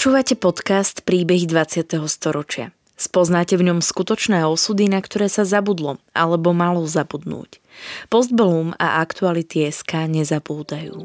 Počúvate podcast Príbehy 20. storočia. Spoznáte v ňom skutočné osudy, na ktoré sa zabudlo alebo malo zabudnúť. Postbellum a aktuality SK nezabúdajú.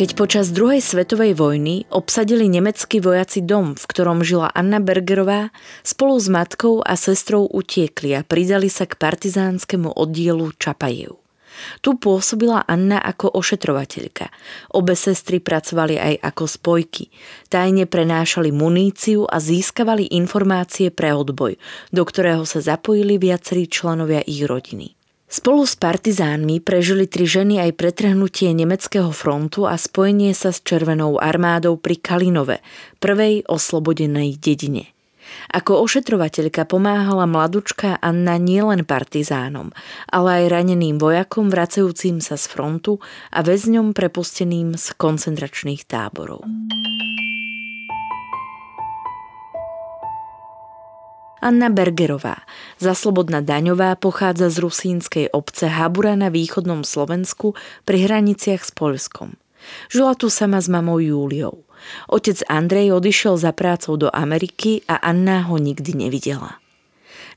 Keď počas druhej svetovej vojny obsadili nemeckí vojaci dom, v ktorom žila Anna Bergerová, spolu s matkou a sestrou utiekli a pridali sa k partizánskemu oddielu Čapajev. Tu pôsobila Anna ako ošetrovateľka. Obe sestry pracovali aj ako spojky. Tajne prenášali muníciu a získavali informácie pre odboj, do ktorého sa zapojili viacerí členovia ich rodiny. Spolu s partizánmi prežili tri ženy aj pretrhnutie nemeckého frontu a spojenie sa s Červenou armádou pri Kalinove, prvej oslobodenej dedine. Ako ošetrovateľka pomáhala mladučka Anna nielen partizánom, ale aj raneným vojakom vracajúcim sa z frontu a väzňom prepusteným z koncentračných táborov. Anna Bergerová, zaslobodná daňová, pochádza z rusínskej obce Habura na východnom Slovensku pri hraniciach s Polskom. Žila tu sama s mamou Júliou. Otec Andrej odišiel za prácou do Ameriky a Anna ho nikdy nevidela.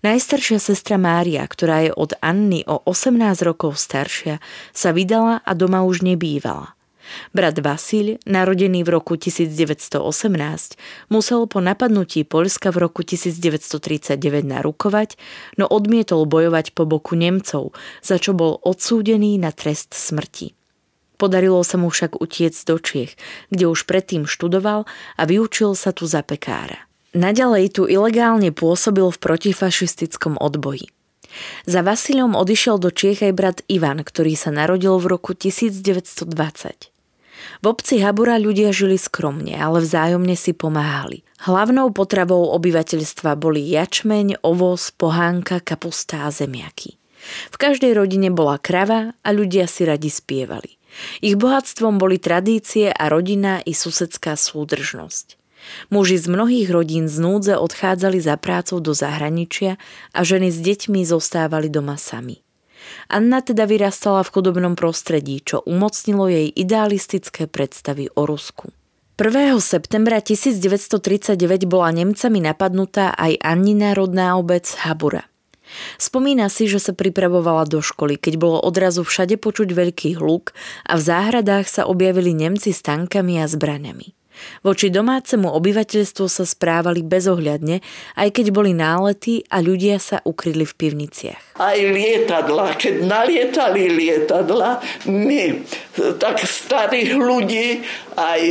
Najstaršia sestra Mária, ktorá je od Anny o 18 rokov staršia, sa vydala a doma už nebývala – Brat Vasil, narodený v roku 1918, musel po napadnutí Polska v roku 1939 narukovať, no odmietol bojovať po boku Nemcov, za čo bol odsúdený na trest smrti. Podarilo sa mu však utiec do Čiech, kde už predtým študoval a vyučil sa tu za pekára. Naďalej tu ilegálne pôsobil v protifašistickom odboji. Za Vasilom odišiel do Čiech aj brat Ivan, ktorý sa narodil v roku 1920. V obci Habura ľudia žili skromne, ale vzájomne si pomáhali. Hlavnou potravou obyvateľstva boli jačmeň, ovoz, pohánka, kapusta a zemiaky. V každej rodine bola krava a ľudia si radi spievali. Ich bohatstvom boli tradície a rodina i susedská súdržnosť. Muži z mnohých rodín z núdze odchádzali za prácou do zahraničia a ženy s deťmi zostávali doma sami. Anna teda vyrastala v chudobnom prostredí, čo umocnilo jej idealistické predstavy o Rusku. 1. septembra 1939 bola Nemcami napadnutá aj Annina rodná obec Habura. Spomína si, že sa pripravovala do školy, keď bolo odrazu všade počuť veľký hluk a v záhradách sa objavili Nemci s tankami a zbraňami. Voči domácemu obyvateľstvu sa správali bezohľadne, aj keď boli nálety a ľudia sa ukryli v pivniciach. Aj lietadla, keď nalietali lietadla, my, tak starých ľudí, aj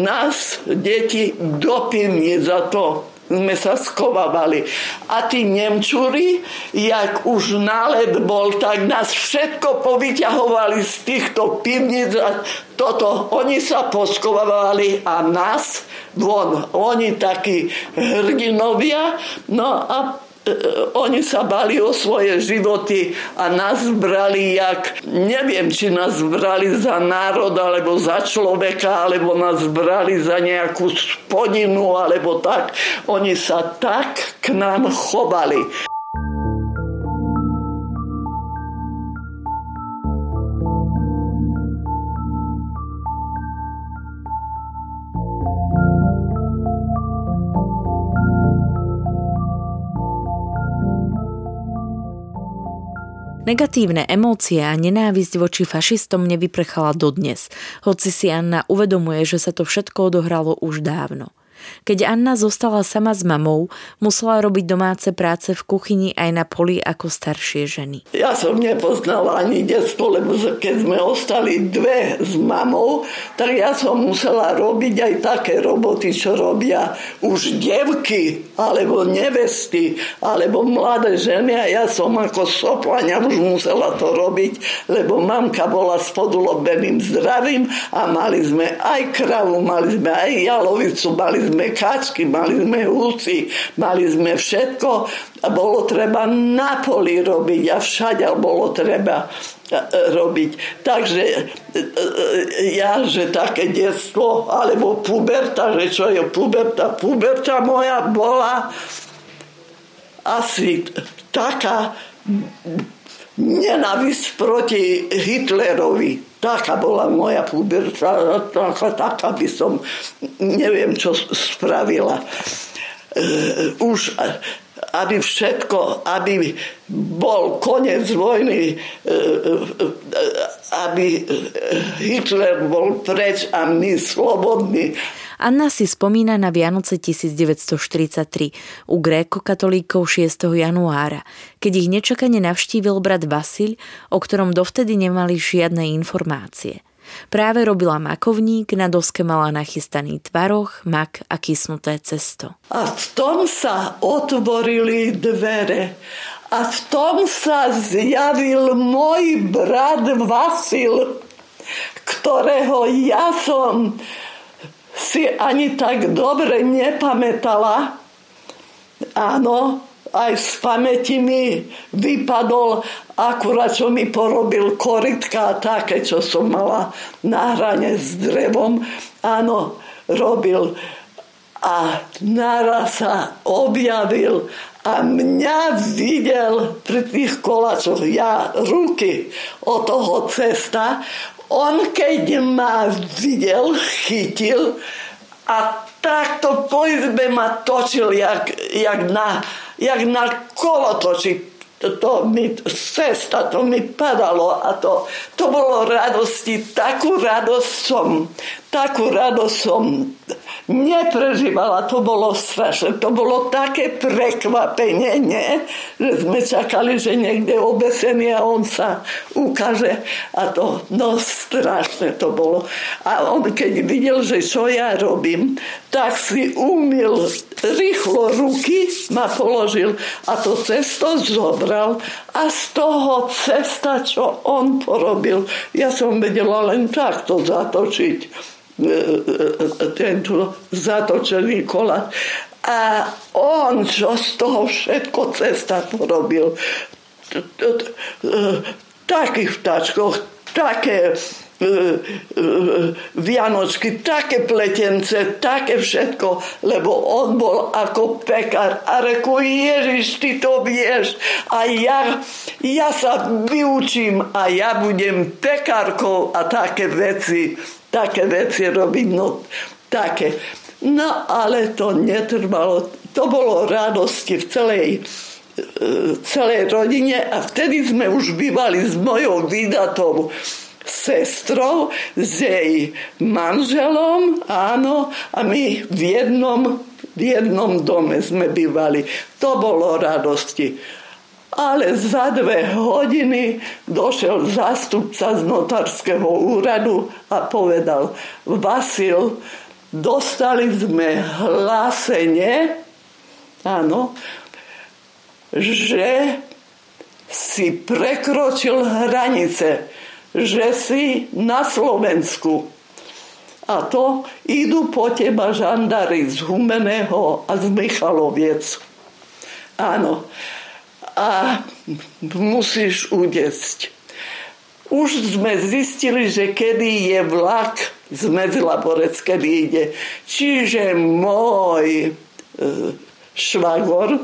nás, deti, do pivnic za to sme sa skovávali. A tí Nemčúri, jak už nálet bol, tak nás všetko povyťahovali z týchto pivnic a toto, oni sa poskovávali a nás von. Oni takí hrdinovia, no a oni sa bali o svoje životy a nás brali jak, neviem, či nás brali za národ, alebo za človeka, alebo nás brali za nejakú spodinu, alebo tak. Oni sa tak k nám chovali. Negatívne emócie a nenávisť voči fašistom nevyprchala dodnes, hoci si Anna uvedomuje, že sa to všetko odohralo už dávno. Keď Anna zostala sama s mamou, musela robiť domáce práce v kuchyni aj na poli ako staršie ženy. Ja som nepoznala ani detstvo, lebo keď sme ostali dve s mamou, tak ja som musela robiť aj také roboty, čo robia už devky, alebo nevesty, alebo mladé ženy a ja som ako soplania už musela to robiť, lebo mamka bola s podulobeným zdravím a mali sme aj kravu, mali sme aj jalovicu, mali sme kačky, mali sme húci, mali sme všetko a bolo treba na poli robiť a všade bolo treba e, robiť. Takže e, e, ja, že také detstvo, alebo puberta, že čo je puberta, puberta moja bola asi taká nenavisť proti Hitlerovi. Taká bola moja puberta, taká, taká by som, neviem, čo spravila. Uh, už aby všetko, aby bol koniec vojny, aby Hitler bol preč a my slobodní. Anna si spomína na Vianoce 1943 u gréko-katolíkov 6. januára, keď ich nečakane navštívil brat Vasil, o ktorom dovtedy nemali žiadne informácie. Práve robila makovník, na doske mala nachystaný tvaroch, mak a kysnuté cesto. A v tom sa otvorili dvere a v tom sa zjavil môj brat Vasil, ktorého ja som si ani tak dobre nepamätala. Áno, aj z pamäti mi vypadol akurát, čo mi porobil koritka a také, čo som mala na hrane s drevom. Áno, robil. A naraz sa objavil a mňa videl pri tých koláčoch, ja ruky od toho cesta, on keď ma videl, chytil a takto po izbe ma točil, jak, jak, na, jak na kolotoči. To, to mi, cesta, to mi padalo a to, to bolo radosti. Takú radosť som, takú radosť som neprežívala, to bolo strašné. To bolo také prekvapenie, nie? že sme čakali, že niekde obesený a on sa ukáže a to, no strašné to bolo. A on keď videl, že čo ja robím, tak si umil rýchlo ruky, ma položil a to cesto zobral a z toho cesta, čo on porobil, ja som vedela len takto zatočiť tento zatočený kola. A on, čo z toho všetko cesta porobil, takých vtáčkoch, také Vianočky, také pletence, také všetko, lebo on bol ako pekár. A reku, Ježiš, ty to vieš. A ja, ja sa vyučím a ja budem pekárkou a také veci také veci robiť, no také. No ale to netrvalo, to bolo radosti v celej, e, celej rodine a vtedy sme už bývali s mojou vydatou sestrou, s jej manželom, áno, a my v jednom, v jednom dome sme bývali. To bolo radosti ale za dve hodiny došiel zástupca z notárskeho úradu a povedal, Vasil, dostali sme hlásenie, áno, že si prekročil hranice, že si na Slovensku. A to idú po teba žandári z Humeného a z Michaloviec. Áno a musíš udecť. Už sme zistili, že kedy je vlak z Medzilaborec, kedy ide. Čiže môj e, švagor,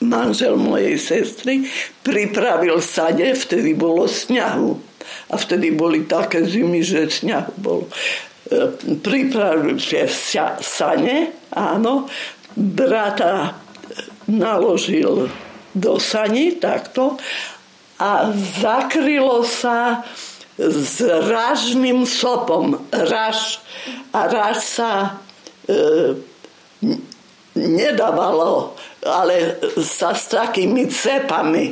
manžel mojej sestry, pripravil sade, vtedy bolo sňahu. A vtedy boli také zimy, že sňahu bolo. E, pripravil sane, áno, brata naložil do sani takto a zakrylo sa s ražným sopom. Raž, a raž sa nedávalo, ale sa s takými cepami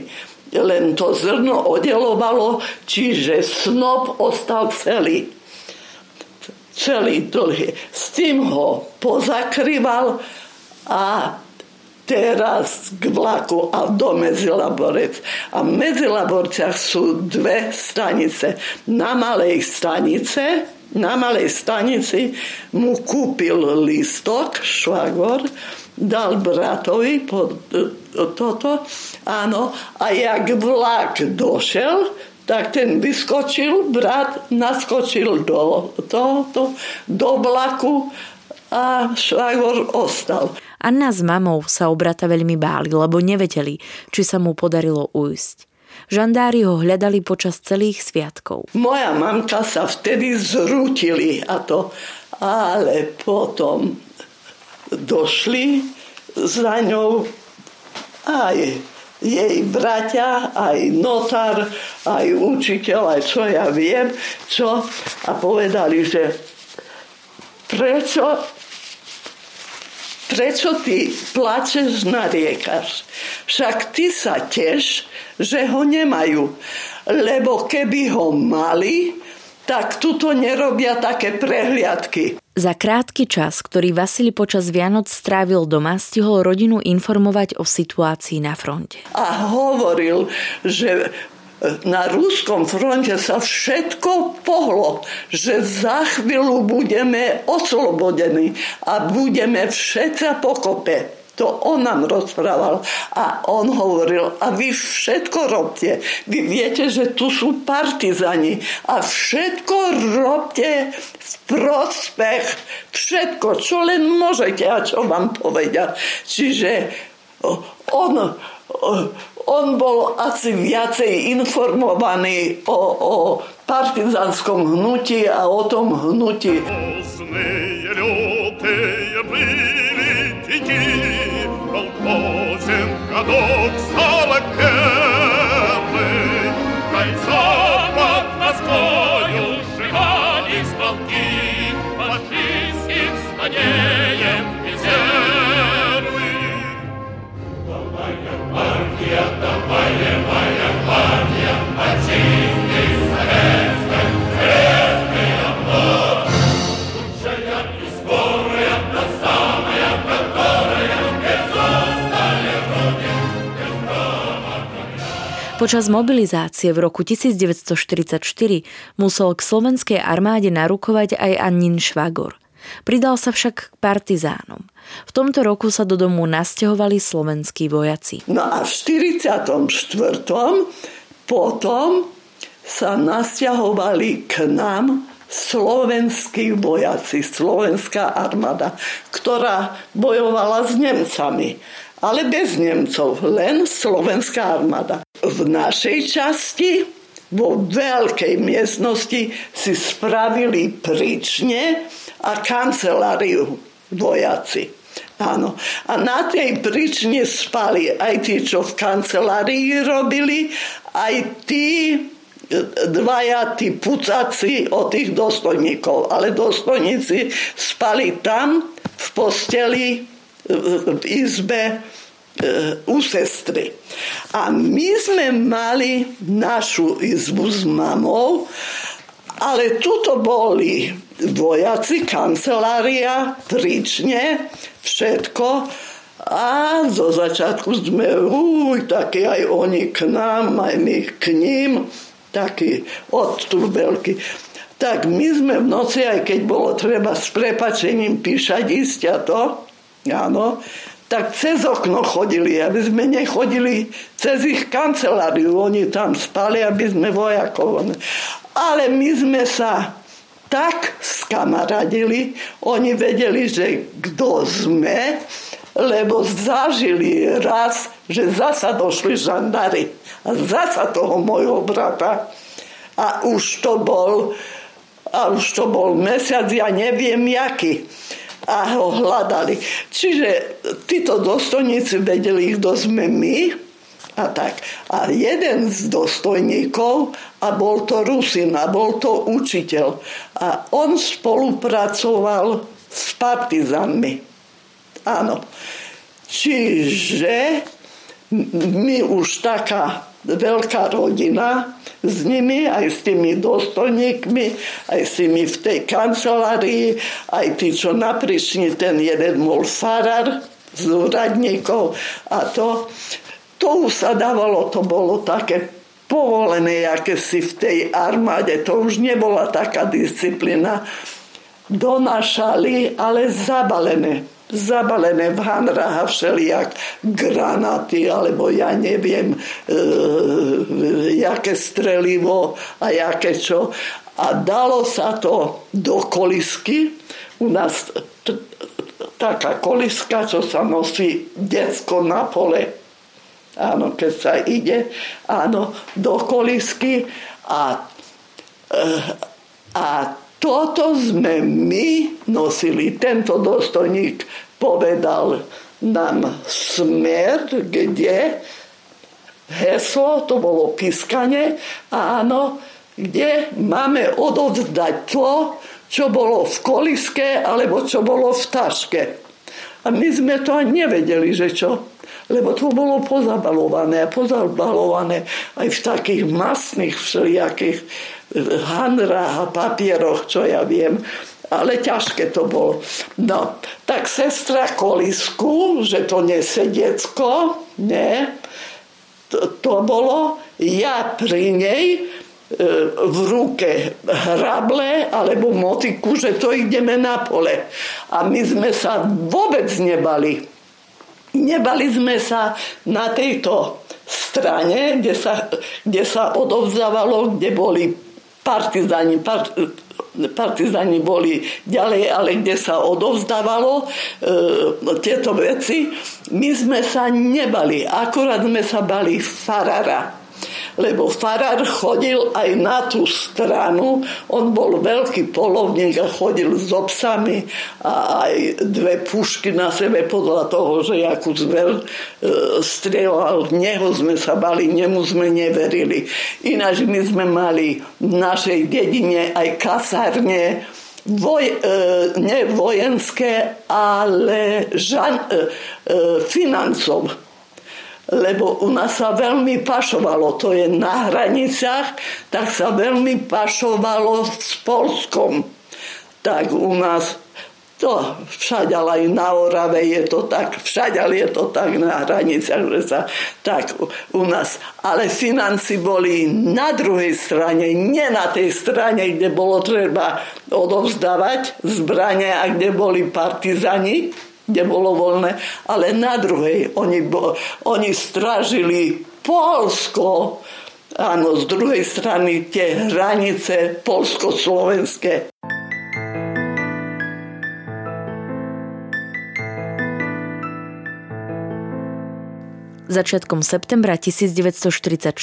len to zrno oddelovalo, čiže snop ostal celý. Celý dlhý. S tým ho pozakrýval a teraz k vlaku a do Medzilaborec. A v Medzilaborciach sú dve stanice. Na malej stanice na malej stanici mu kúpil listok, švagor, dal bratovi pod, toto, áno, a jak vlak došel, tak ten vyskočil, brat naskočil do, to, do vlaku a švagor ostal. Anna s mamou sa o brata veľmi báli, lebo nevedeli, či sa mu podarilo ujsť. Žandári ho hľadali počas celých sviatkov. Moja mamka sa vtedy zrútili a to, ale potom došli za ňou aj jej bratia, aj notár, aj učiteľ, aj čo ja viem, čo. A povedali, že prečo prečo ty plačeš, nariekaš? Však ty sa teš, že ho nemajú. Lebo keby ho mali, tak tuto nerobia také prehliadky. Za krátky čas, ktorý Vasili počas Vianoc strávil doma, stihol rodinu informovať o situácii na fronte. A hovoril, že na ruskom fronte sa všetko pohlo, že za chvíľu budeme oslobodení a budeme všetci pokope. To on nám rozprával. A on hovoril, a vy všetko robte. Vy viete, že tu sú partizani. A všetko robte v prospech. Všetko, čo len môžete a čo vám povedia. Čiže on, on bol asi viacej informovaný o, o partizánskom hnutí a o tom hnutí. Полкозен годок стало первый, Počas mobilizácie v roku 1944 musel k slovenskej armáde narukovať aj Annin Švagor. Pridal sa však k partizánom. V tomto roku sa do domu nasťahovali slovenskí vojaci. No a v 44. potom sa nasťahovali k nám slovenskí vojaci, slovenská armáda, ktorá bojovala s Nemcami ale bez Nemcov, len slovenská armáda. V našej časti vo veľkej miestnosti si spravili príčne a kanceláriu vojaci. Áno. A na tej príčne spali aj tí, čo v kancelárii robili, aj tí dvaja tí pucaci od tých dostojníkov. Ale dostojníci spali tam v posteli izbe e, u sestry. A my sme mali našu izbu s mamou, ale tuto boli vojaci, kancelária, trične, všetko. A zo začiatku sme, uj, takí aj oni k nám, aj my k ním, taký odstup veľký. Tak my sme v noci, aj keď bolo treba s prepačením píšať ísť a to, áno, tak cez okno chodili, aby sme nechodili cez ich kanceláriu. Oni tam spali, aby sme vojakov. Ale my sme sa tak skamaradili, oni vedeli, že kto sme, lebo zažili raz, že zasa došli žandári. A zasa toho mojho brata. A už to bol, a už to bol mesiac, ja neviem, jaký a ho hľadali. Čiže títo dostojníci vedeli, kto sme my a tak. A jeden z dostojníkov, a bol to Rusin, a bol to učiteľ, a on spolupracoval s partizanmi. Áno. Čiže my už taká veľká rodina s nimi, aj s tými dostojníkmi, aj s tými v tej kancelárii, aj tí, čo naprišli, ten jeden bol farar z úradníkov a to, to už sa dávalo, to bolo také povolené, aké si v tej armáde, to už nebola taká disciplína. Donášali, ale zabalené zabalené v hanrách a všelijak granaty, alebo ja neviem, e, jaké strelivo a jaké čo. A dalo sa to do kolisky. U nás t- taká koliska, čo sa nosí detsko na pole. Áno, keď sa ide, áno, do kolisky a, e, a toto sme my nosili. Tento dostojník povedal nám smer, kde heslo, to bolo pískanie, áno, kde máme odovzdať to, čo bolo v koliske alebo čo bolo v taške. A my sme to ani nevedeli, že čo. Lebo to bolo pozabalované a pozabalované aj v takých masných všelijakých handrách a papieroch, čo ja viem, ale ťažké to bolo. No, tak sestra kolisku, že to nesedecko, ne, to, to bolo, ja pri nej e, v ruke hrable alebo motiku, že to ideme na pole. A my sme sa vôbec nebali. Nebali sme sa na tejto strane, kde sa, kde sa odovzdávalo, kde boli partizani, part, partizani boli ďalej, ale kde sa odovzdávalo e, tieto veci, my sme sa nebali, akorát sme sa bali farára lebo farár chodil aj na tú stranu. On bol veľký polovník a chodil s obsami a aj dve pušky na sebe podľa toho, že akú zver e, strieľal. Neho sme sa bali, nemu sme neverili. Ináč my sme mali v našej dedine aj kasárne, voj, e, ne vojenské, ale žan, e, e, financov lebo u nás sa veľmi pašovalo, to je na hraniciach, tak sa veľmi pašovalo s Polskom. Tak u nás to všade, aj na Orave je to tak, všade je to tak na hraniciach, že sa tak u nás. Ale financi boli na druhej strane, nie na tej strane, kde bolo treba odovzdávať zbranie a kde boli partizani, kde bolo voľné, ale na druhej oni, bo, oni stražili Polsko, áno, z druhej strany tie hranice polsko-slovenské. Začiatkom septembra 1944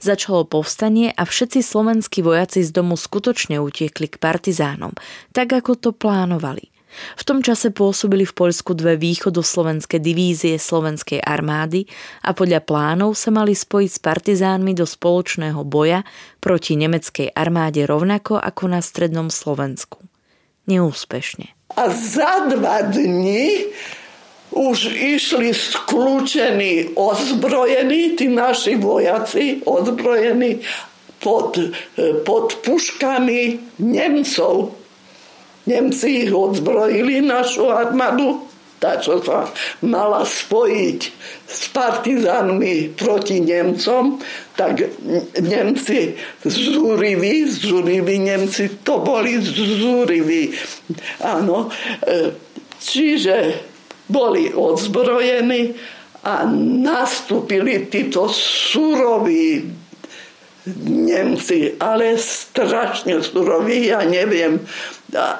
začalo povstanie a všetci slovenskí vojaci z domu skutočne utiekli k partizánom, tak ako to plánovali. V tom čase pôsobili v Poľsku dve východoslovenské divízie slovenskej armády a podľa plánov sa mali spojiť s partizánmi do spoločného boja proti nemeckej armáde rovnako ako na strednom Slovensku. Neúspešne. A za dva dní už išli skľúčení, ozbrojení, tí naši vojaci, ozbrojení pod, pod puškami Nemcov Nemci odzbrojili, našu armádu, tá, čo sa mala spojiť s partizánmi proti Nemcom, tak Nemci zúriví, zúriví Nemci, to boli zúriví. Áno, e, čiže boli odzbrojení a nastúpili títo suroví Nemci, ale strašne suroví, ja neviem,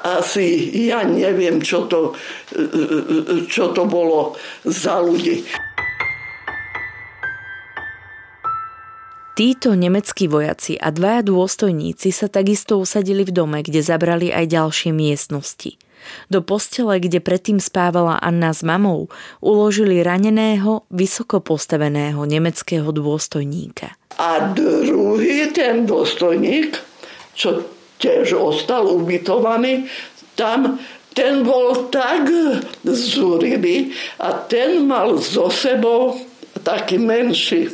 asi ja neviem, čo to, čo to bolo za ľudí. Títo nemeckí vojaci a dvaja dôstojníci sa takisto usadili v dome, kde zabrali aj ďalšie miestnosti. Do postele, kde predtým spávala Anna s mamou, uložili raneného, vysoko postaveného nemeckého dôstojníka. A druhý ten dôstojník, čo tiež ostal ubytovaný, tam ten bol tak zúrivý a ten mal so sebou taký menší.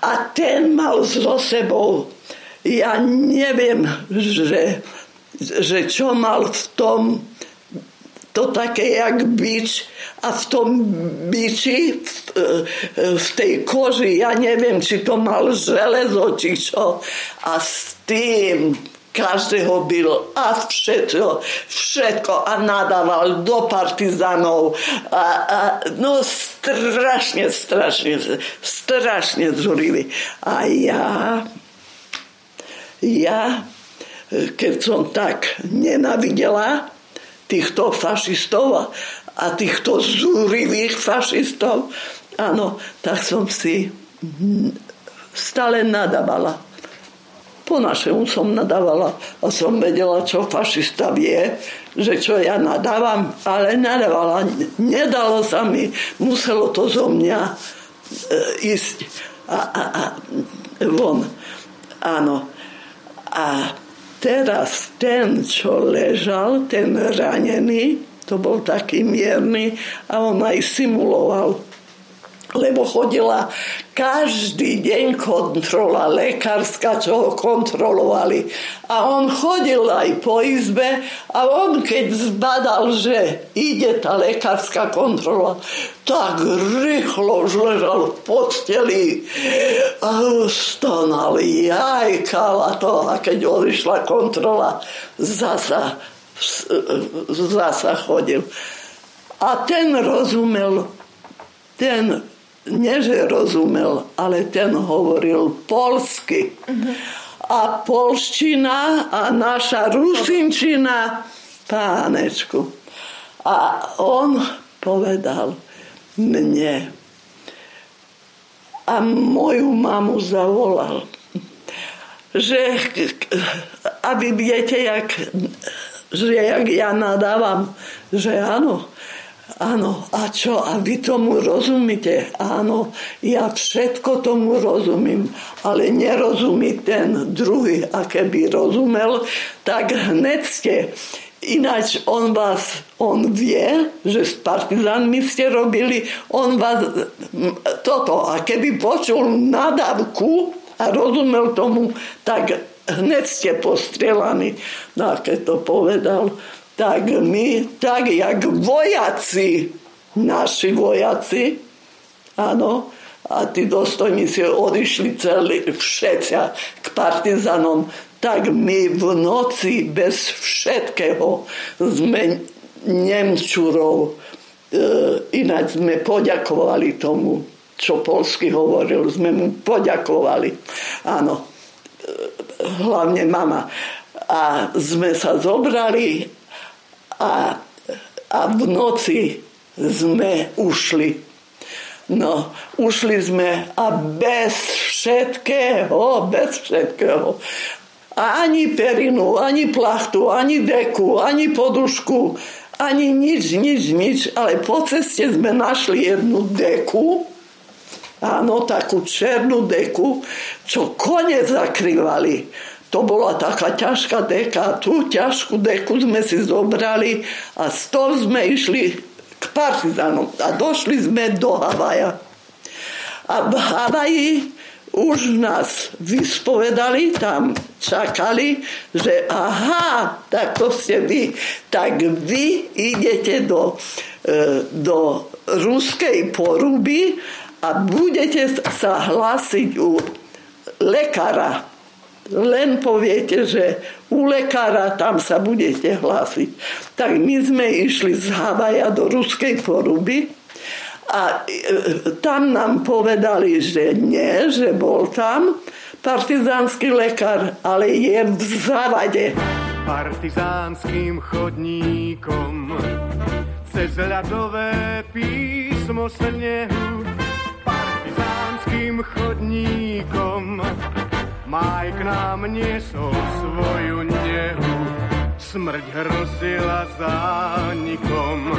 A ten mal so sebou, ja neviem, že, že čo mal v tom, to také jak bič a v tom biči, v, v tej koži, ja neviem, či to mal železo, či čo. A s tým každého byl a všetko, všetko a nadával do partizanov. A, a, no strašne, strašne, strašne zúrivý. A ja, ja, keď som tak nenavidela, týchto fašistov a týchto zúrivých fašistov, áno, tak som si stále nadávala. Po našemu som nadávala a som vedela, čo fašista vie, že čo ja nadávam, ale nadávala. Nedalo sa mi, muselo to zo mňa e, ísť a, a, a von. Áno. A Teraz ten, čo ležal, ten ranený, to bol taký mierny a on aj simuloval lebo chodila každý deň kontrola lekárska, čo ho kontrolovali. A on chodil aj po izbe a on keď zbadal, že ide tá lekárska kontrola, tak rýchlo už ležal v posteli a stonal, jajkal a to. A keď odišla kontrola, zasa, zasa chodil. A ten rozumel, ten nie že rozumel, ale ten hovoril polsky. A polština a naša rusinčina pánečku. A on povedal mne a moju mamu zavolal, že aby viete, jak, že jak ja nadávam, že áno, Áno, a čo? A vy tomu rozumíte? Áno, ja všetko tomu rozumím, ale nerozumí ten druhý. A keby rozumel, tak hned ste. Ináč on vás, on vie, že s partizánmi ste robili, on vás toto. A keby počul nadávku a rozumel tomu, tak hned ste postrelaní. No a keď to povedal, tak my, tak jak vojaci, naši vojaci, áno, a tí dostojníci odišli celí všetci k partizanom, tak my v noci bez všetkého sme Nemčurov, e, ináč sme poďakovali tomu, čo Polsky hovoril, sme mu poďakovali. Áno, e, hlavne mama. A sme sa zobrali a, a v noci sme ušli. No, ušli sme a bez všetkého, bez všetkého. Ani perinu, ani plachtu, ani deku, ani podušku, ani nič, nič, nič. Ale po ceste sme našli jednu deku, áno, takú černú deku, čo kone zakrývali. To bola taká ťažká deka. Tú ťažkú deku sme si zobrali a z toho sme išli k partizanom. A došli sme do Havaja. A v Havaji už nás vyspovedali, tam čakali, že aha, tak to ste vy. Tak vy idete do, e, do ruskej poruby a budete sa hlásiť u lekára len poviete, že u lekára tam sa budete hlásiť. Tak my sme išli z Havaja do ruskej poruby a e, tam nám povedali, že nie, že bol tam partizánsky lekár, ale je v závade. Partizánským chodníkom cez ľadové písmo snehu partizánským chodníkom Maj k nám niesol svoju nehu, smrť hrozila zánikom.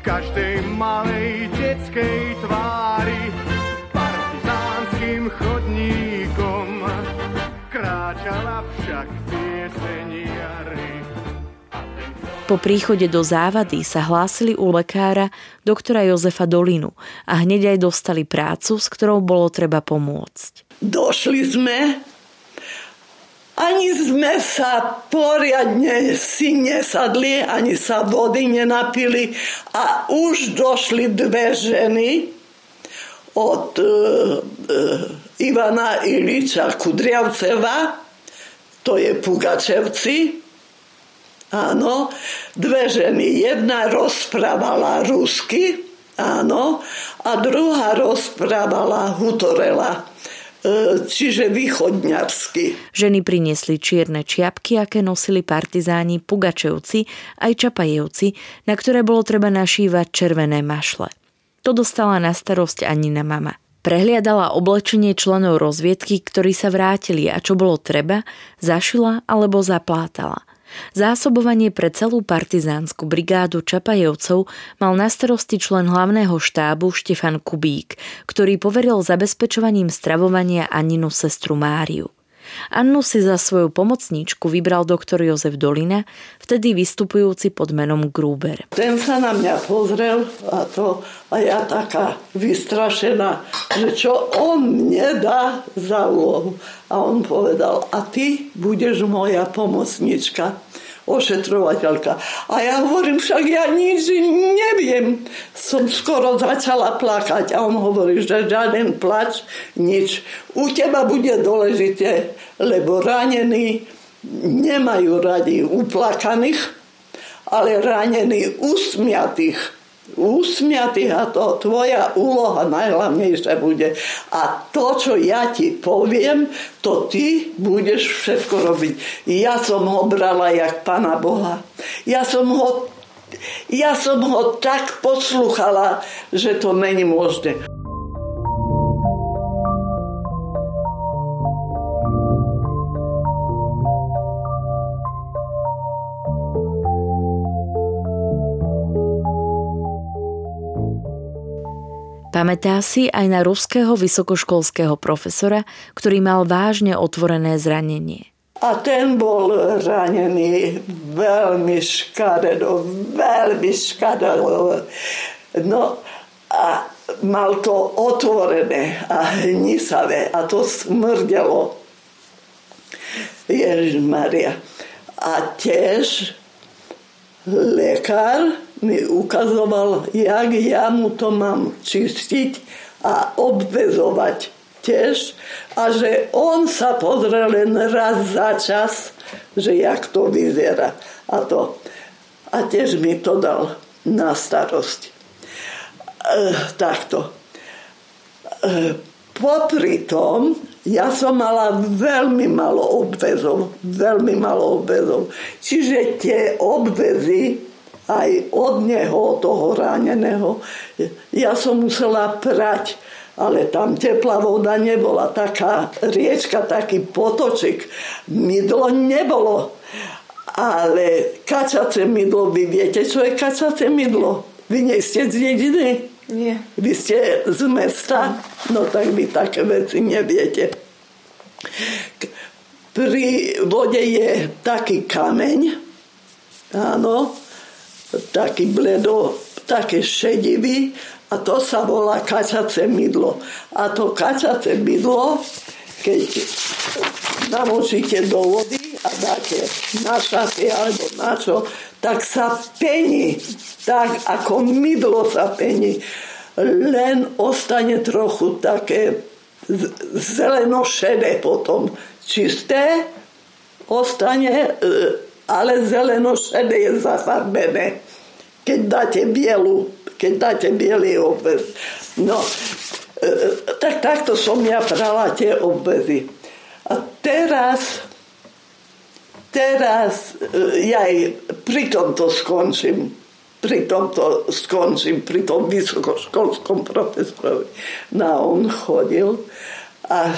Každej malej detskej tvári, partizánským chodníkom, kráčala však ten Po príchode do závady sa hlásili u lekára doktora Jozefa Dolinu a hneď aj dostali prácu, s ktorou bolo treba pomôcť. Došli sme, ani sme sa poriadne si nesadli, ani sa vody nenapili a už došli dve ženy od uh, uh, Ivana Iliča Kudriavceva, to je Pugačevci, Áno, dve ženy. Jedna rozprávala rusky, áno, a druhá rozprávala hutorela e, čiže východňarsky. Ženy priniesli čierne čiapky, aké nosili partizáni Pugačevci aj Čapajevci, na ktoré bolo treba našívať červené mašle. To dostala na starosť Anina mama. Prehliadala oblečenie členov rozviedky, ktorí sa vrátili a čo bolo treba, zašila alebo zaplátala. Zásobovanie pre celú partizánsku brigádu Čapajevcov mal na starosti člen hlavného štábu Štefan Kubík, ktorý poveril zabezpečovaním stravovania Aninu sestru Máriu. Annu si za svoju pomocníčku vybral doktor Jozef Dolina, vtedy vystupujúci pod menom Gruber. Ten sa na mňa pozrel a, to, a ja taká vystrašená, že čo on mne dá za úlohu. A on povedal, a ty budeš moja pomocnička ošetrovateľka. A ja hovorím, však ja nič neviem. Som skoro začala plakať a on hovorí, že žiaden plač, nič. U teba bude dôležité, lebo ranení nemajú radi uplakaných, ale ranení usmiatých usmiatý a to tvoja úloha najhlavnejšia bude. A to, čo ja ti poviem, to ty budeš všetko robiť. Ja som ho brala jak Pana Boha. Ja som ho, ja som ho tak posluchala, že to není možné. Pamätá si aj na ruského vysokoškolského profesora, ktorý mal vážne otvorené zranenie. A ten bol ranený veľmi škaredo, veľmi škaredo. No a mal to otvorené a hnisavé a to smrdelo. Ježiš Maria. A tiež lekár mi ukazoval, jak ja mu to mám čistiť a obvezovať tiež a že on sa pozrel len raz za čas, že jak to vyzerá. A, to. a tiež mi to dal na starosť. E, takto. E, popri tom, ja som mala veľmi malo obvezov, veľmi malo obvezov. Čiže tie obvezy aj od neho, toho raneného. Ja som musela prať, ale tam teplá voda nebola. Taká riečka, taký potoček, mydlo nebolo. Ale kačace mydlo, vy viete, čo je kačace mydlo? Vy nie ste z dediny? Nie. Vy ste z mesta? No tak vy také veci neviete. Pri vode je taký kameň, áno, taký bledo, také šedivý a to sa volá kačace mydlo. A to kačace mydlo, keď namočíte do vody a dáte na šaty alebo na čo, tak sa pení, tak ako mydlo sa pení. Len ostane trochu také zeleno-šedé potom. Čisté ostane e, ale zeleno-šedé je zafarbené. Keď dáte bielu, keď dáte bielý obvez. No, e, tak takto som ja prala tie obvezy. A teraz, teraz e, ja aj pri tomto skončím pri tomto skončím, pri tom vysokoškolskom profesorovi. Na on chodil a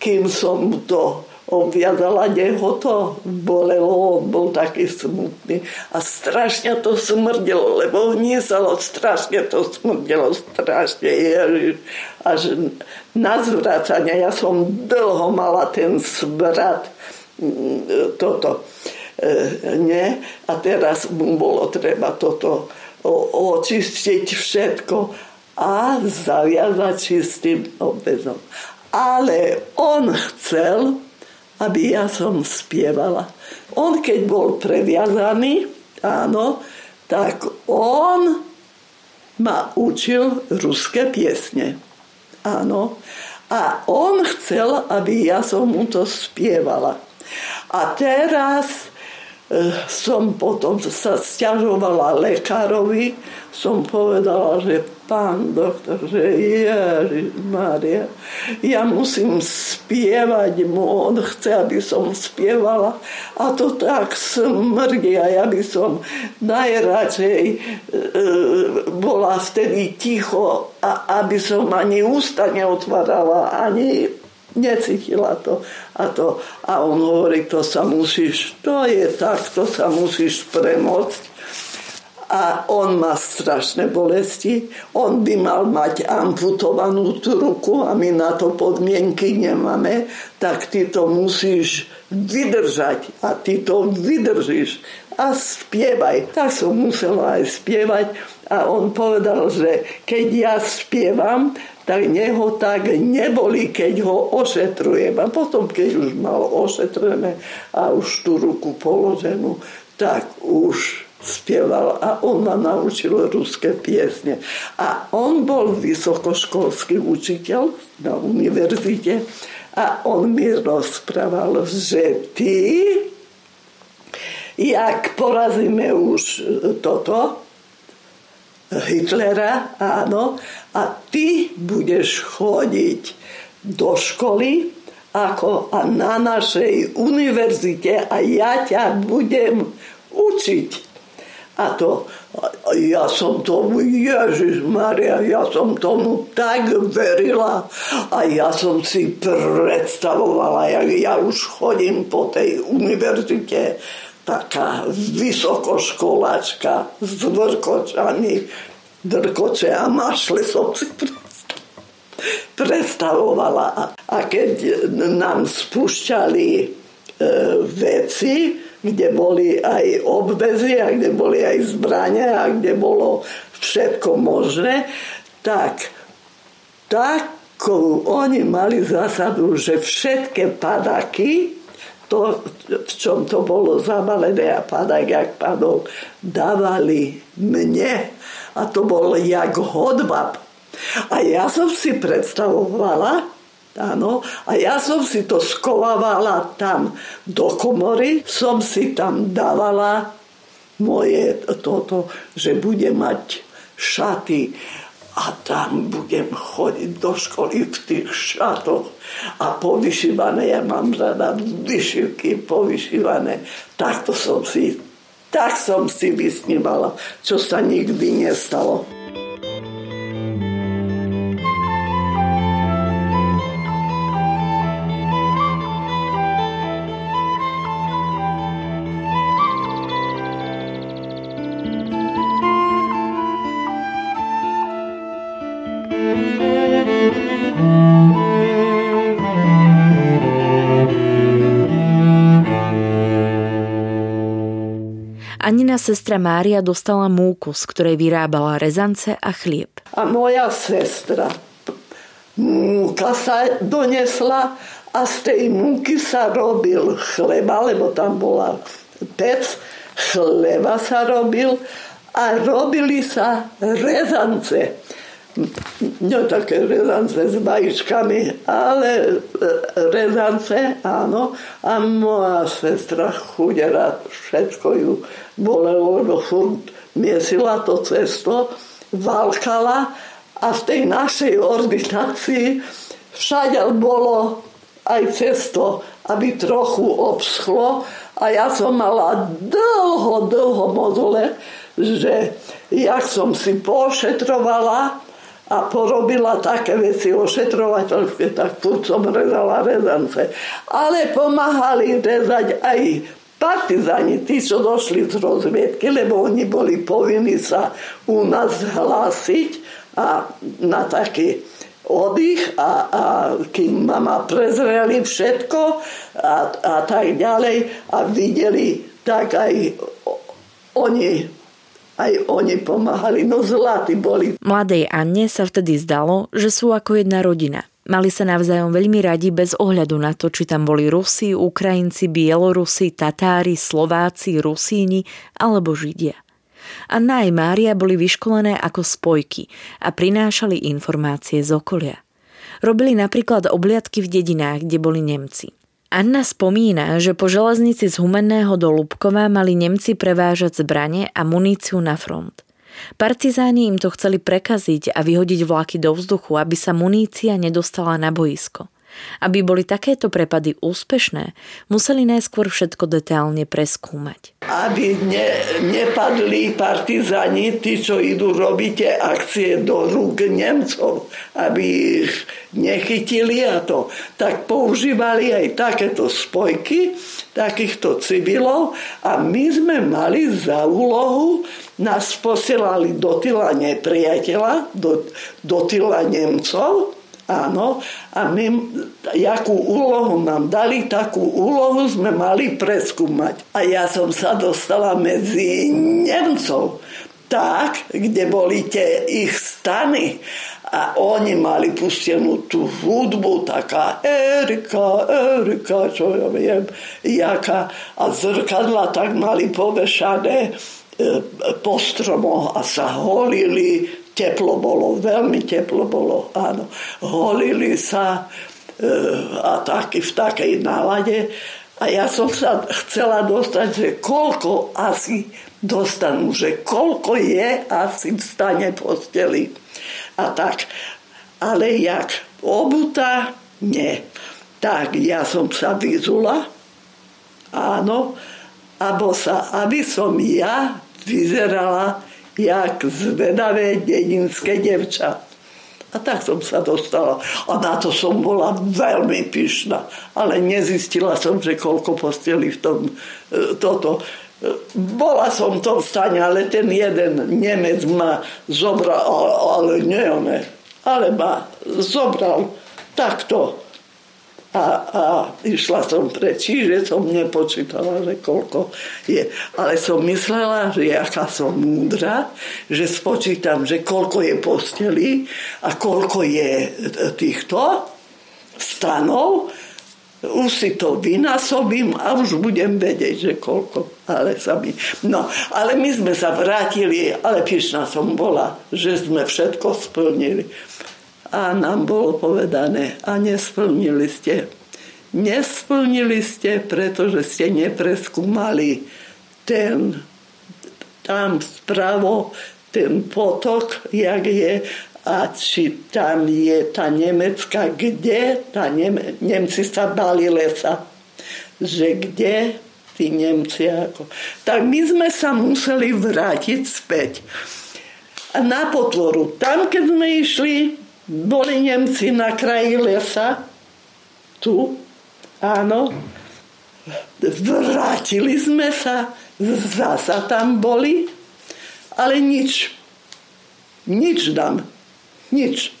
kým som to obviazala, neho to bolelo, bol taký smutný a strašne to smrdelo, lebo hnísalo, strašne to smrdelo, strašne, až na zvracanie. Ja som dlho mala ten zvrat, mm, toto, nie. A teraz mu bolo treba toto očistiť všetko a zaviazať čistým obvezom. Ale on chcel, aby ja som spievala. On keď bol previazaný, áno, tak on ma učil ruské piesne. Áno. A on chcel, aby ja som mu to spievala. A teraz som potom sa stiažovala lekárovi, som povedala, že pán doktor, že Ježiš Maria, ja musím spievať mu, on chce, aby som spievala a to tak smrdí a ja by som najradšej e, bola vtedy ticho, a, aby som ani ústa neotvárala, ani necítila to a to. A on hovorí, to sa musíš, to je tak, to sa musíš premôcť. A on má strašné bolesti. On by mal mať amputovanú tú ruku a my na to podmienky nemáme. Tak ty to musíš vydržať a ty to vydržíš a spievaj. Tak som musela aj spievať a on povedal, že keď ja spievam, tak neho tak neboli, keď ho ošetrujem. A potom, keď už mal ošetrené a už tú ruku položenú, tak už spieval a on ma naučil ruské piesne. A on bol vysokoškolský učiteľ na univerzite a on mi rozprával, že ty, jak porazíme už toto, Hitlera, áno, a ty budeš chodiť do školy ako a na našej univerzite a ja ťa budem učiť. A to, ja som tomu, Ježiš Maria, ja som tomu tak verila a ja som si predstavovala, jak ja už chodím po tej univerzite taká vysokoškolačka s vrkočami, drkoče a mašle som si predstavovala. A keď nám spúšťali e, veci, kde boli aj obvezy a kde boli aj zbrania a kde bolo všetko možné, tak tak oni mali zásadu, že všetky padaky to, v čom to bolo zabalené a padak, jak padol, dávali mne. A to bol jak hodba. A ja som si predstavovala, áno, a ja som si to skovávala tam do komory, som si tam dávala moje toto, že bude mať šaty a tam budem chodiť do školy v tých šatoch a povyšívané, ja mám rada vyšivky povyšívané. Takto som si, tak som si vysnívala, čo sa nikdy nestalo. Anina sestra Mária dostala múku, z ktorej vyrábala rezance a chlieb. A moja sestra múka sa donesla a z tej múky sa robil chleba, lebo tam bola pec, chleba sa robil a robili sa rezance no také rezance s vajíčkami, ale e, rezance, áno. A moja sestra chudera, všetko ju bolelo, lebo furt miesila to cesto, valkala a v tej našej ordinácii všade bolo aj cesto, aby trochu obschlo a ja som mala dlho, dlho module, že jak som si pošetrovala, a porobila také veci ošetrovateľské, tak tu som rezala rezance. Ale pomáhali rezať aj partizáni, tí, čo došli z rozviedky, lebo oni boli povinni sa u nás hlásiť a na taký oddych a, a kým mama prezreli všetko a, a tak ďalej a videli tak aj oni aj oni pomáhali, no zlatí boli. Mladej Anne sa vtedy zdalo, že sú ako jedna rodina. Mali sa navzájom veľmi radi bez ohľadu na to, či tam boli Rusi, Ukrajinci, Bielorusi, Tatári, Slováci, Rusíni alebo Židia. Anna aj Mária boli vyškolené ako spojky a prinášali informácie z okolia. Robili napríklad obliadky v dedinách, kde boli Nemci. Anna spomína, že po železnici z Humenného do Lubkova mali Nemci prevážať zbranie a muníciu na front. Partizáni im to chceli prekaziť a vyhodiť vlaky do vzduchu, aby sa munícia nedostala na boisko. Aby boli takéto prepady úspešné, museli najskôr všetko detailne preskúmať. Aby ne, nepadli partizáni, tí, čo idú robiť akcie do rúk Nemcov, aby ich nechytili a to, tak používali aj takéto spojky, takýchto civilov a my sme mali za úlohu, nás posielali do tyla nepriateľa, do, do tyla Nemcov, Áno, a my, jakú úlohu nám dali, takú úlohu sme mali preskúmať. A ja som sa dostala medzi Nemcov, tak, kde boli tie ich stany a oni mali pustenú tú hudbu, taká Erika, Erika, čo ja viem, jaká. A zrkadla tak mali povešané e, po stromoch a sa holili teplo bolo, veľmi teplo bolo, áno. Holili sa e, a taky v takej nálade. A ja som sa chcela dostať, že koľko asi dostanú, že koľko je asi v stane posteli. A tak. Ale jak obuta, nie. Tak ja som sa vyzula, áno, abo sa, aby som ja vyzerala jak zvedavé dedinské devča. A tak som sa dostala. A na to som bola veľmi pyšná. Ale nezistila som, že koľko posteli v tom e, toto. E, bola som v stane, ale ten jeden Nemec ma zobral, ale nie one, ale ma zobral takto a, a išla som preč, že som nepočítala, že koľko je. Ale som myslela, že aká som múdra, že spočítam, že koľko je postelí a koľko je týchto stanov, už si to vynásobím a už budem vedieť, že koľko. Ale sa mi... No, ale my sme sa vrátili, ale pyšná som bola, že sme všetko splnili a nám bolo povedané a nesplnili ste. Nesplnili ste, pretože ste nepreskúmali ten tam spravo, ten potok, jak je a či tam je tá Nemecka, kde tá Neme, Nemci sa bali lesa. Že kde tí Nemci ako. Tak my sme sa museli vrátiť späť. A na potvoru, tam keď sme išli, boli Nemci na kraji lesa, tu, áno. Vrátili sme sa, zasa tam boli, ale nič. Nič dám. Nič.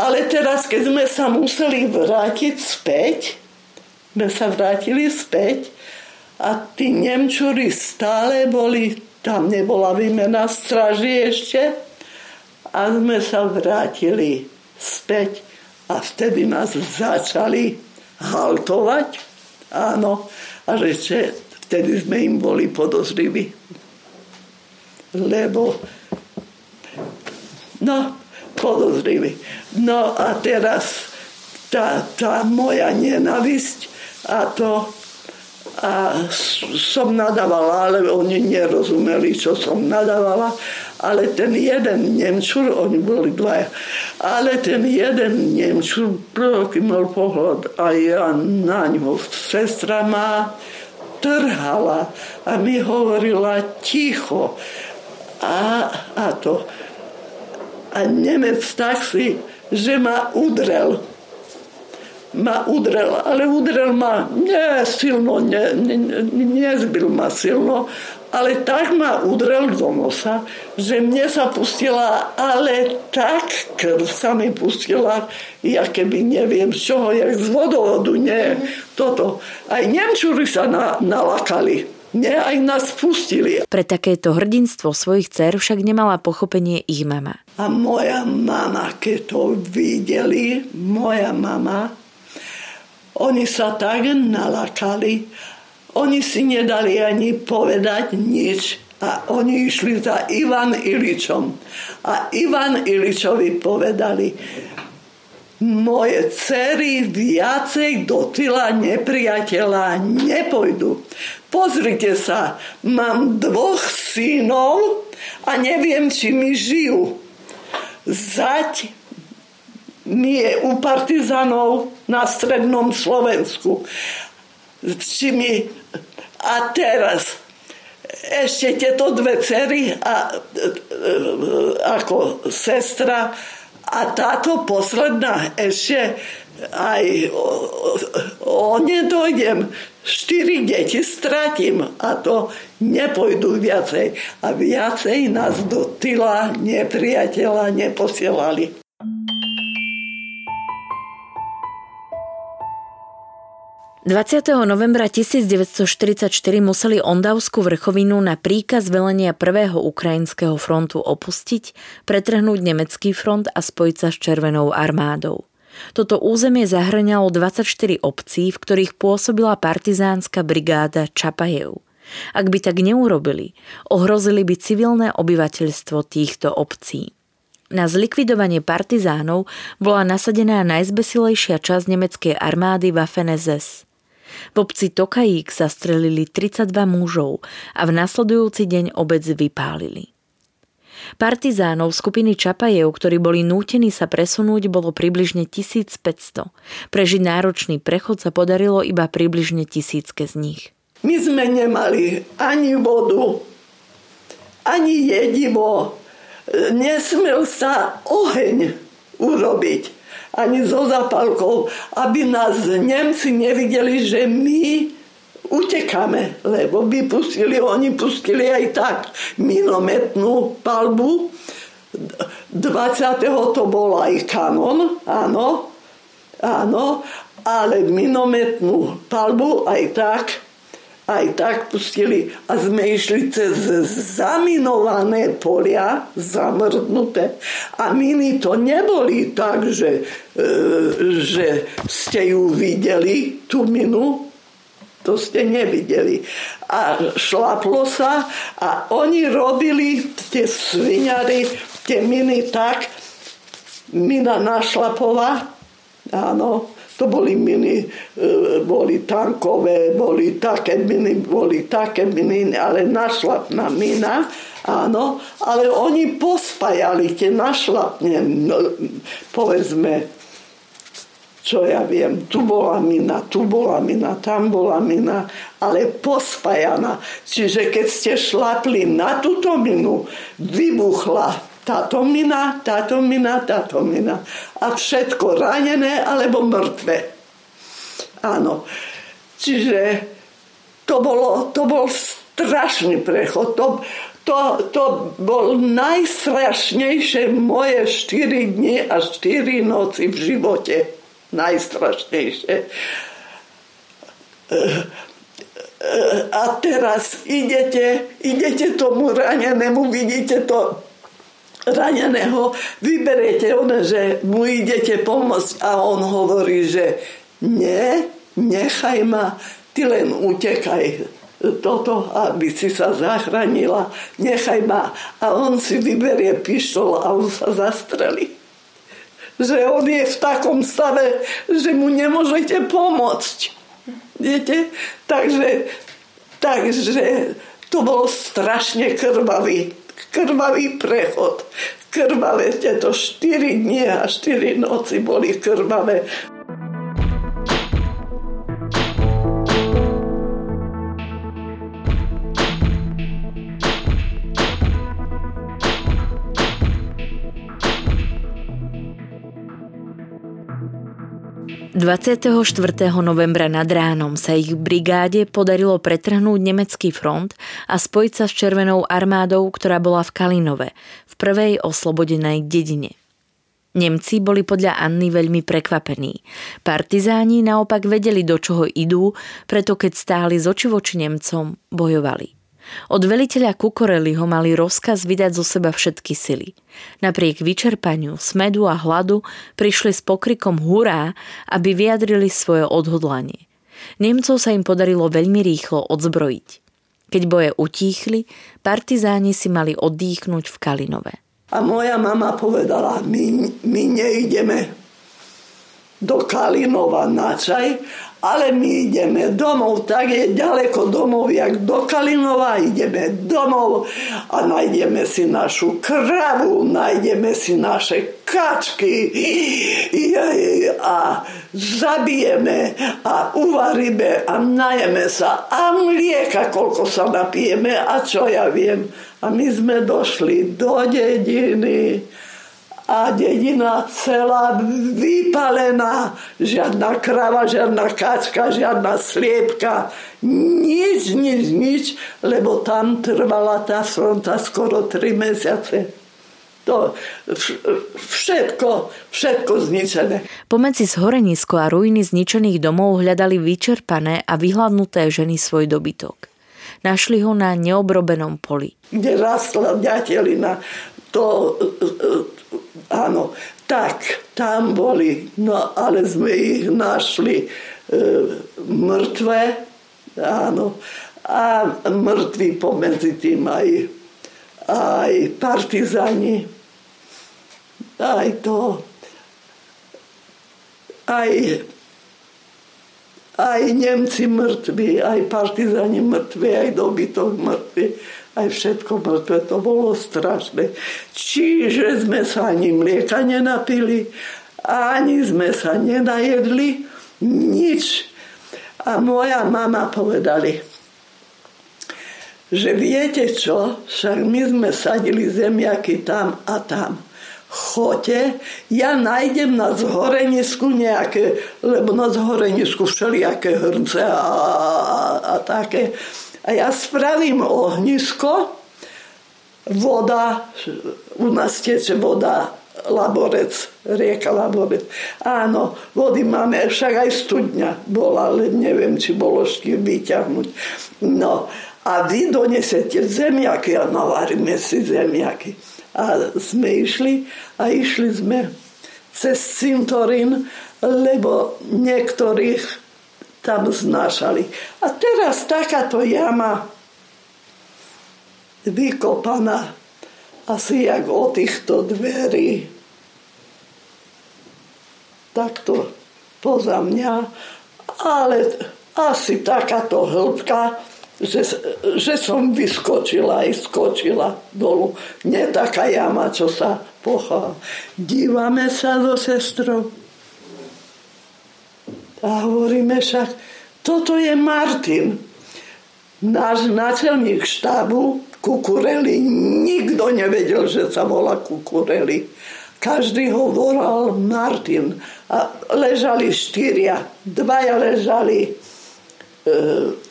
Ale teraz, keď sme sa museli vrátiť späť, sme sa vrátili späť a tí Nemčuri stále boli, tam nebola výmena straži ešte, a sme sa vrátili späť a vtedy nás začali haltovať. Áno, a že vtedy sme im boli podozriví. Lebo no, podozriví. No a teraz tá, tá moja nenavisť a to a som nadávala, ale oni nerozumeli, čo som nadávala. Ale ten jeden Nemčur, oni boli dvaja, ale ten jeden Nemčur, prvý mal pohľad a ja na ňo. Sestra ma trhala a mi hovorila ticho. A, a to. A Nemec tak si, že ma udrel ma udrel, ale udrel ma nie silno, ne, ne, nezbil ma silno, ale tak ma udrel do nosa, že mne sa pustila, ale tak krv sa mi pustila, ja keby neviem z čoho, jak z vodovodu, nie, toto. Aj Nemčúri sa na, nalakali. Nie, aj nás pustili. Pre takéto hrdinstvo svojich dcer však nemala pochopenie ich mama. A moja mama, keď to videli, moja mama, oni sa tak nalakali, oni si nedali ani povedať nič a oni išli za Ivan Iličom. A Ivan Iličovi povedali, moje cery viacej do tyla nepriateľa nepojdu. Pozrite sa, mám dvoch synov a neviem, či mi žijú. Zať mi je u partizanov na strednom Slovensku. Či mi a teraz ešte tieto dve cery a, ako sestra a táto posledná ešte aj o, o nedojdem. Štyri deti stratím a to nepojdu viacej. A viacej nás do tyla nepriateľa neposielali. 20. novembra 1944 museli Ondavskú vrchovinu na príkaz velenia prvého ukrajinského frontu opustiť, pretrhnúť nemecký front a spojiť sa s Červenou armádou. Toto územie zahrňalo 24 obcí, v ktorých pôsobila partizánska brigáda Čapajev. Ak by tak neurobili, ohrozili by civilné obyvateľstvo týchto obcí. Na zlikvidovanie partizánov bola nasadená najzbesilejšia časť nemeckej armády Waffen-SS. V obci Tokajík zastrelili 32 mužov a v nasledujúci deň obec vypálili. Partizánov skupiny Čapajev, ktorí boli nútení sa presunúť, bolo približne 1500. Prežiť náročný prechod sa podarilo iba približne tisícke z nich. My sme nemali ani vodu, ani jedivo. Nesmel sa oheň urobiť ani so zapalkou, aby nás Nemci nevideli, že my utekáme, lebo by pustili, oni pustili aj tak minometnú palbu. 20. to bol aj kanon, áno, áno, ale minometnú palbu aj tak aj tak pustili a sme išli cez zaminované polia, zamrdnuté. A miny to neboli tak, že, e, že ste ju videli, tú minu, to ste nevideli. A šlaplo sa a oni robili tie sviňary, tie miny tak, mina našlapová, áno, to boli miny, e, boli tankové, boli také miny, boli také miny, ale našlapná mina, áno, ale oni pospajali tie našlapne, no, povedzme, čo ja viem, tu bola mina, tu bola mina, tam bola mina, ale pospájana. Čiže keď ste šlapli na túto minu, vybuchla táto mina, táto mina, táto mina. A všetko ranené alebo mŕtve. Áno. Čiže to, bolo, to bol strašný prechod. To, to, to bol najstrašnejšie moje 4 dni a 4 noci v živote. Najstrašnejšie. A teraz idete, idete tomu ranenému, vidíte to raneného, vyberiete ono, že mu idete pomôcť a on hovorí, že nie, nechaj ma, ty len utekaj toto, aby si sa zachránila, nechaj ma. A on si vyberie pištol a on sa zastrelí. Že on je v takom stave, že mu nemôžete pomôcť. Viete? Takže, takže to bolo strašne krvavý krvavý prechod. Krvavé tieto 4 dni a 4 noci boli krvavé. 24. novembra nad ránom sa ich brigáde podarilo pretrhnúť nemecký front a spojiť sa s Červenou armádou, ktorá bola v Kalinove, v prvej oslobodenej dedine. Nemci boli podľa Anny veľmi prekvapení. Partizáni naopak vedeli, do čoho idú, preto keď stáli z oči voči Nemcom, bojovali. Od veliteľa Kukoreliho mali rozkaz vydať zo seba všetky sily. Napriek vyčerpaniu, smedu a hladu prišli s pokrikom hurá, aby vyjadrili svoje odhodlanie. Nemcov sa im podarilo veľmi rýchlo odzbrojiť. Keď boje utíchli, partizáni si mali oddychnúť v Kalinove. A moja mama povedala, my, my nejdeme do Kalinova na čaj, ale my ideme domov, tak je ďaleko domov, jak do Kalinova, ideme domov a nájdeme si našu kravu, nájdeme si naše kačky a zabijeme a uvaríme a najeme sa a mlieka, koľko sa napijeme a čo ja viem. A my sme došli do dediny a dedina celá vypalená. Žiadna krava, žiadna kačka, žiadna sliepka. Nič, nič, nič, lebo tam trvala tá fronta skoro tri mesiace. To všetko, všetko zničené. Pomedzi zhorenisko a ruiny zničených domov hľadali vyčerpané a vyhľadnuté ženy svoj dobytok. Našli ho na neobrobenom poli. Kde rastla ďatelina, to Áno, tak, tam boli, no ale sme ich našli e, mŕtve, áno, a mŕtvi pomedzi tým aj, aj partizani, aj to, aj, aj Nemci mŕtvi, aj partizani mŕtvi, aj dobytok mŕtvi aj všetko mŕtve. To bolo strašné. Čiže sme sa ani mlieka nenapili, ani sme sa nenajedli, nič. A moja mama povedali, že viete čo, však my sme sadili zemiaky tam a tam. Chote, ja nájdem na zhorenisku nejaké, lebo na zhorenisku všelijaké hrnce a, a, a také a ja spravím ohnisko, voda, u nás teče voda, Laborec, rieka Laborec. Áno, vody máme, však aj studňa bola, ale neviem, či bolo s kým vyťahnuť. No, a vy donesete zemiaky a navaríme si zemiaky. A sme išli a išli sme cez cintorín, lebo niektorých tam znášali. A teraz takáto jama vykopaná asi jak o týchto dverí. Takto poza mňa, ale asi takáto hĺbka, že, že som vyskočila aj skočila dolu. Nie taká jama, čo sa pochá. Dívame sa so sestrou a hovoríme však, toto je Martin. Náš náčelník štábu Kukureli, nikto nevedel, že sa volá Kukureli. Každý ho volal Martin. A ležali štyria. Dvaja ležali e,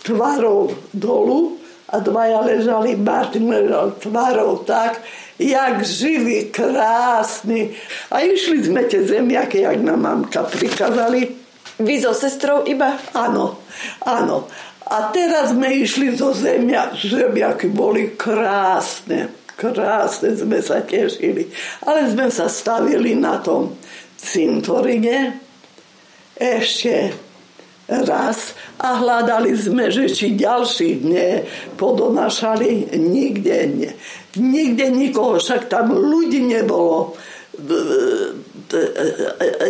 tvarov dolu a dvaja ležali, Martin ležal tvarov tak, jak živý, krásny. A išli sme tie zemiaky, jak nám mamka prikázali vy so sestrou iba? Áno, áno. A teraz sme išli zo zemia, zemiaky boli krásne, krásne sme sa tešili. Ale sme sa stavili na tom cintorine ešte raz a hľadali sme, že či ďalší nepodonášali. Nikde, nie. nikde nikoho, však tam ľudí nebolo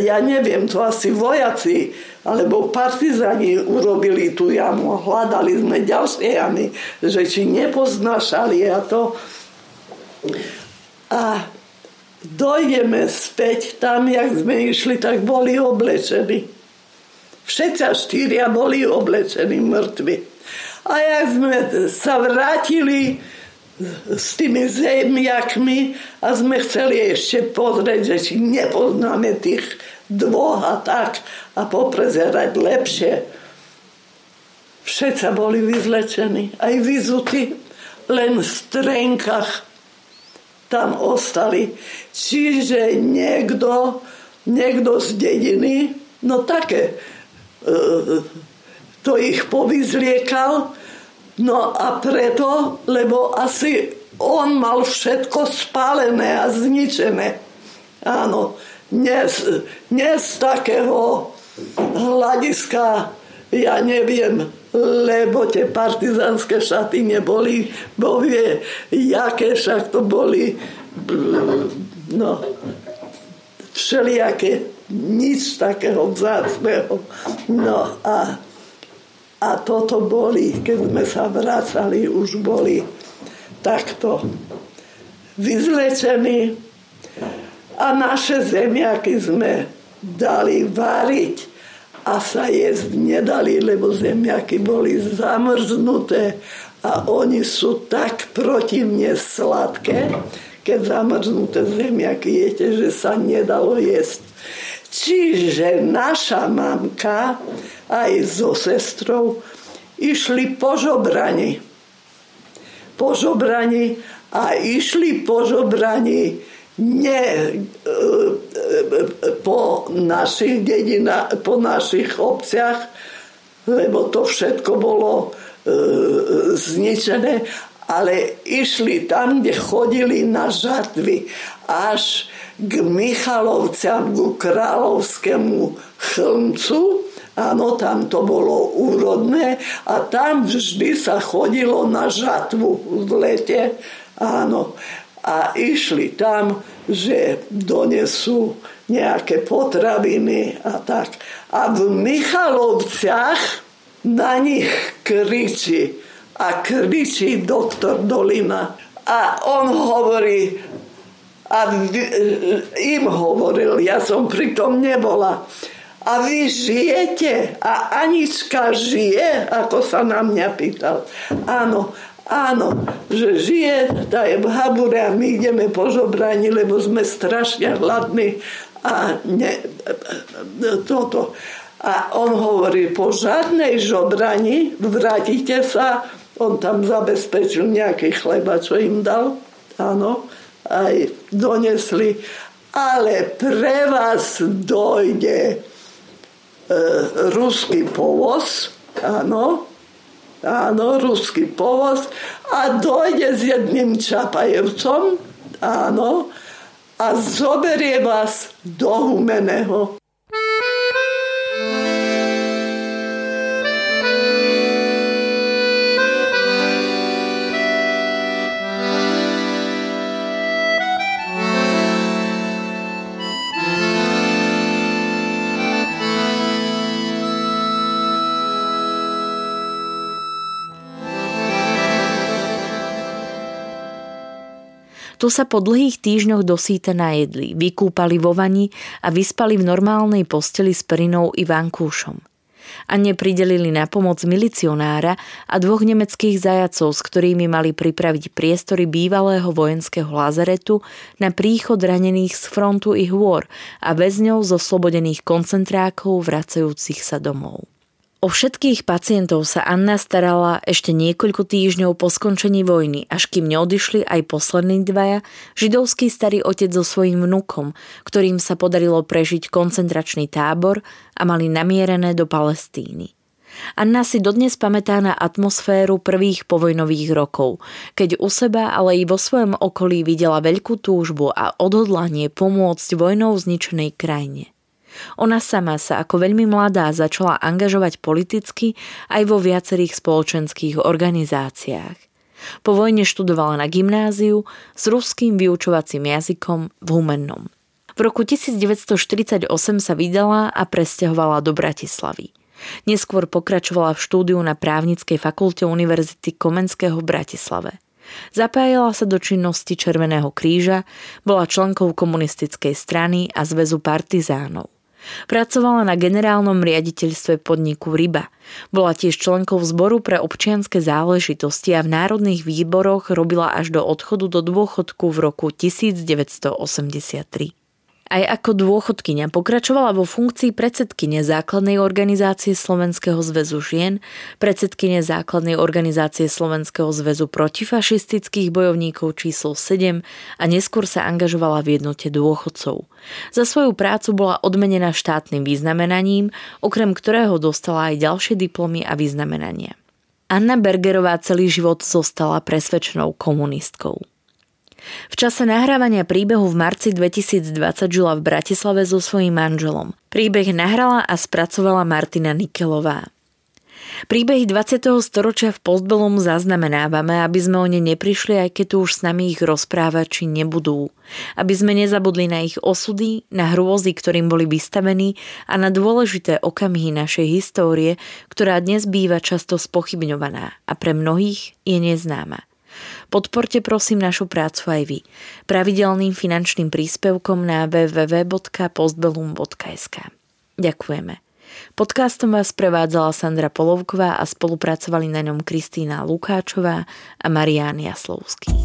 ja neviem, to asi vojaci alebo partizani urobili tú jamu. Hľadali sme ďalšie jamy, že či nepoznášali a to. A dojdeme späť tam, jak sme išli, tak boli oblečení. Všetci štyria boli oblečení mŕtvi. A jak sme sa vrátili s tými zemiakmi a sme chceli ešte pozrieť, že či nepoznáme tých dvoch a tak a poprezerať lepšie. Všetci boli vyzlečení, aj vyzutí, len v strenkách tam ostali. Čiže niekto, niekto z dediny, no také, e, to ich povyzliekal, no a preto, lebo asi on mal všetko spálené a zničené. Áno, dnes, dnes z takého hľadiska, ja neviem, lebo tie partizánske šaty neboli, bo vie, jaké však to boli, no, všelijaké, nič takého vzácného. No a, a toto boli, keď sme sa vracali, už boli takto vyzlečení a naše zemiaky sme dali variť a sa jesť nedali, lebo zemiaky boli zamrznuté a oni sú tak protivne sladké, keď zamrznuté zemiaky jete, že sa nedalo jesť. Čiže naša mamka aj so sestrou išli po žobrani. Po žobrani a išli po žobrani nie e, e, po našich dedinách, po našich obciach, lebo to všetko bolo e, zničené, ale išli tam, kde chodili na žatvy, až k Michalovciam, k kráľovskému chlmcu, Áno, tam to bolo úrodné a tam vždy sa chodilo na žatvu v lete. Áno a išli tam, že donesú nejaké potraviny a tak. A v Michalovciach na nich kričí a kričí doktor Dolina. A on hovorí, a im hovoril, ja som pritom nebola, a vy žijete? A Anička žije? Ako sa na mňa pýtal. Áno. Áno, že žije, tá je v Habure a my ideme po žobrani, lebo sme strašne hladní a ne, toto. A on hovorí, po žiadnej žobrani vrátite sa, on tam zabezpečil nejaký chleba, čo im dal, áno, aj donesli, ale pre vás dojde e, ruský povoz, áno, áno, ruský povoz a dojde s jedným čapajevcom, áno, a zoberie vás do Humeného. Tu sa po dlhých týždňoch dosýta najedli, vykúpali vo vani a vyspali v normálnej posteli s Perinou i Vankúšom. A nepridelili na pomoc milicionára a dvoch nemeckých zajacov, s ktorými mali pripraviť priestory bývalého vojenského lazaretu na príchod ranených z frontu i hôr a väzňov zo slobodených koncentrákov vracajúcich sa domov. O všetkých pacientov sa Anna starala ešte niekoľko týždňov po skončení vojny, až kým neodišli aj poslední dvaja, židovský starý otec so svojím vnukom, ktorým sa podarilo prežiť koncentračný tábor a mali namierené do Palestíny. Anna si dodnes pamätá na atmosféru prvých povojnových rokov, keď u seba, ale i vo svojom okolí videla veľkú túžbu a odhodlanie pomôcť vojnou zničenej krajine. Ona sama sa ako veľmi mladá začala angažovať politicky aj vo viacerých spoločenských organizáciách. Po vojne študovala na gymnáziu s ruským vyučovacím jazykom v Humennom. V roku 1948 sa vydala a presťahovala do Bratislavy. Neskôr pokračovala v štúdiu na právnickej fakulte Univerzity Komenského v Bratislave. Zapájala sa do činnosti Červeného kríža, bola členkou komunistickej strany a zväzu partizánov. Pracovala na generálnom riaditeľstve podniku Ryba. Bola tiež členkou zboru pre občianske záležitosti a v národných výboroch robila až do odchodu do dôchodku v roku 1983. Aj ako dôchodkynia pokračovala vo funkcii predsedkyne základnej organizácie Slovenského zväzu žien, predsedkyne základnej organizácie Slovenského zväzu protifašistických bojovníkov číslo 7 a neskôr sa angažovala v jednote dôchodcov. Za svoju prácu bola odmenená štátnym vyznamenaním, okrem ktorého dostala aj ďalšie diplomy a vyznamenania. Anna Bergerová celý život zostala presvedčenou komunistkou. V čase nahrávania príbehu v marci 2020 žila v Bratislave so svojím manželom. Príbeh nahrala a spracovala Martina Nikelová. Príbehy 20. storočia v Postbelom zaznamenávame, aby sme o ne neprišli, aj keď tu už s nami ich rozprávači nebudú. Aby sme nezabudli na ich osudy, na hrôzy, ktorým boli vystavení a na dôležité okamihy našej histórie, ktorá dnes býva často spochybňovaná a pre mnohých je neznáma. Podporte prosím našu prácu aj vy pravidelným finančným príspevkom na www.postbellum.sk. Ďakujeme. Podcastom vás prevádzala Sandra Polovková a spolupracovali na ňom Kristýna Lukáčová a Marián Jaslovský.